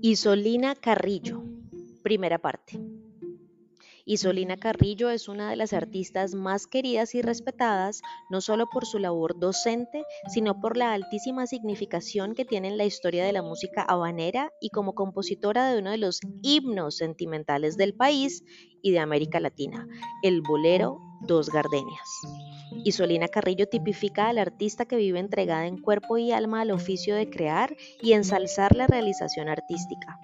Isolina Carrillo, primera parte. Isolina Carrillo es una de las artistas más queridas y respetadas, no solo por su labor docente, sino por la altísima significación que tiene en la historia de la música habanera y como compositora de uno de los himnos sentimentales del país y de América Latina, el bolero Dos Gardenias. Isolina Carrillo tipifica al artista que vive entregada en cuerpo y alma al oficio de crear y ensalzar la realización artística.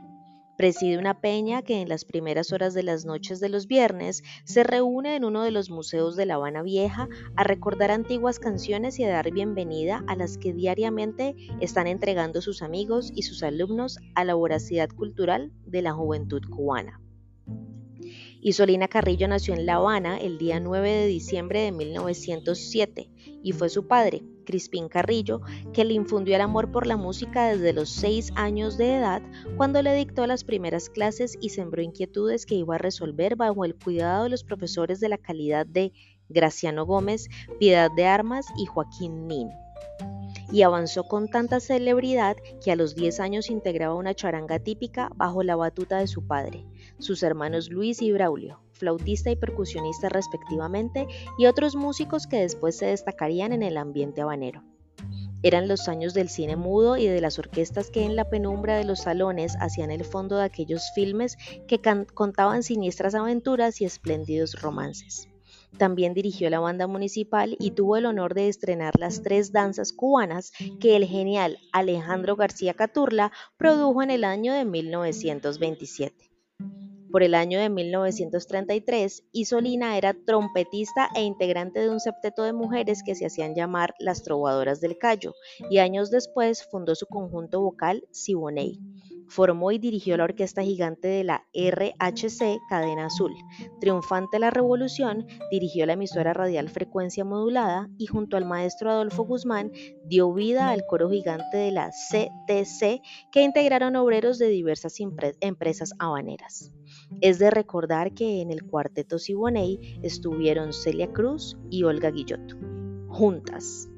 Preside una peña que en las primeras horas de las noches de los viernes se reúne en uno de los museos de La Habana Vieja a recordar antiguas canciones y a dar bienvenida a las que diariamente están entregando sus amigos y sus alumnos a la voracidad cultural de la juventud cubana. Isolina Carrillo nació en La Habana el día 9 de diciembre de 1907 y fue su padre, Crispín Carrillo, que le infundió el amor por la música desde los seis años de edad cuando le dictó las primeras clases y sembró inquietudes que iba a resolver bajo el cuidado de los profesores de la calidad de Graciano Gómez, Piedad de Armas y Joaquín Nin y avanzó con tanta celebridad que a los 10 años integraba una charanga típica bajo la batuta de su padre, sus hermanos Luis y Braulio, flautista y percusionista respectivamente, y otros músicos que después se destacarían en el ambiente habanero. Eran los años del cine mudo y de las orquestas que en la penumbra de los salones hacían el fondo de aquellos filmes que contaban siniestras aventuras y espléndidos romances. También dirigió la banda municipal y tuvo el honor de estrenar las tres danzas cubanas que el genial Alejandro García Caturla produjo en el año de 1927. Por el año de 1933, Isolina era trompetista e integrante de un septeto de mujeres que se hacían llamar las Trovadoras del Cayo, y años después fundó su conjunto vocal Siboney. Formó y dirigió la orquesta gigante de la RHC Cadena Azul. Triunfante la revolución, dirigió la emisora radial Frecuencia Modulada y junto al maestro Adolfo Guzmán dio vida al coro gigante de la CTC que integraron obreros de diversas empresas habaneras. Es de recordar que en el cuarteto Siboney estuvieron Celia Cruz y Olga Guillot, juntas.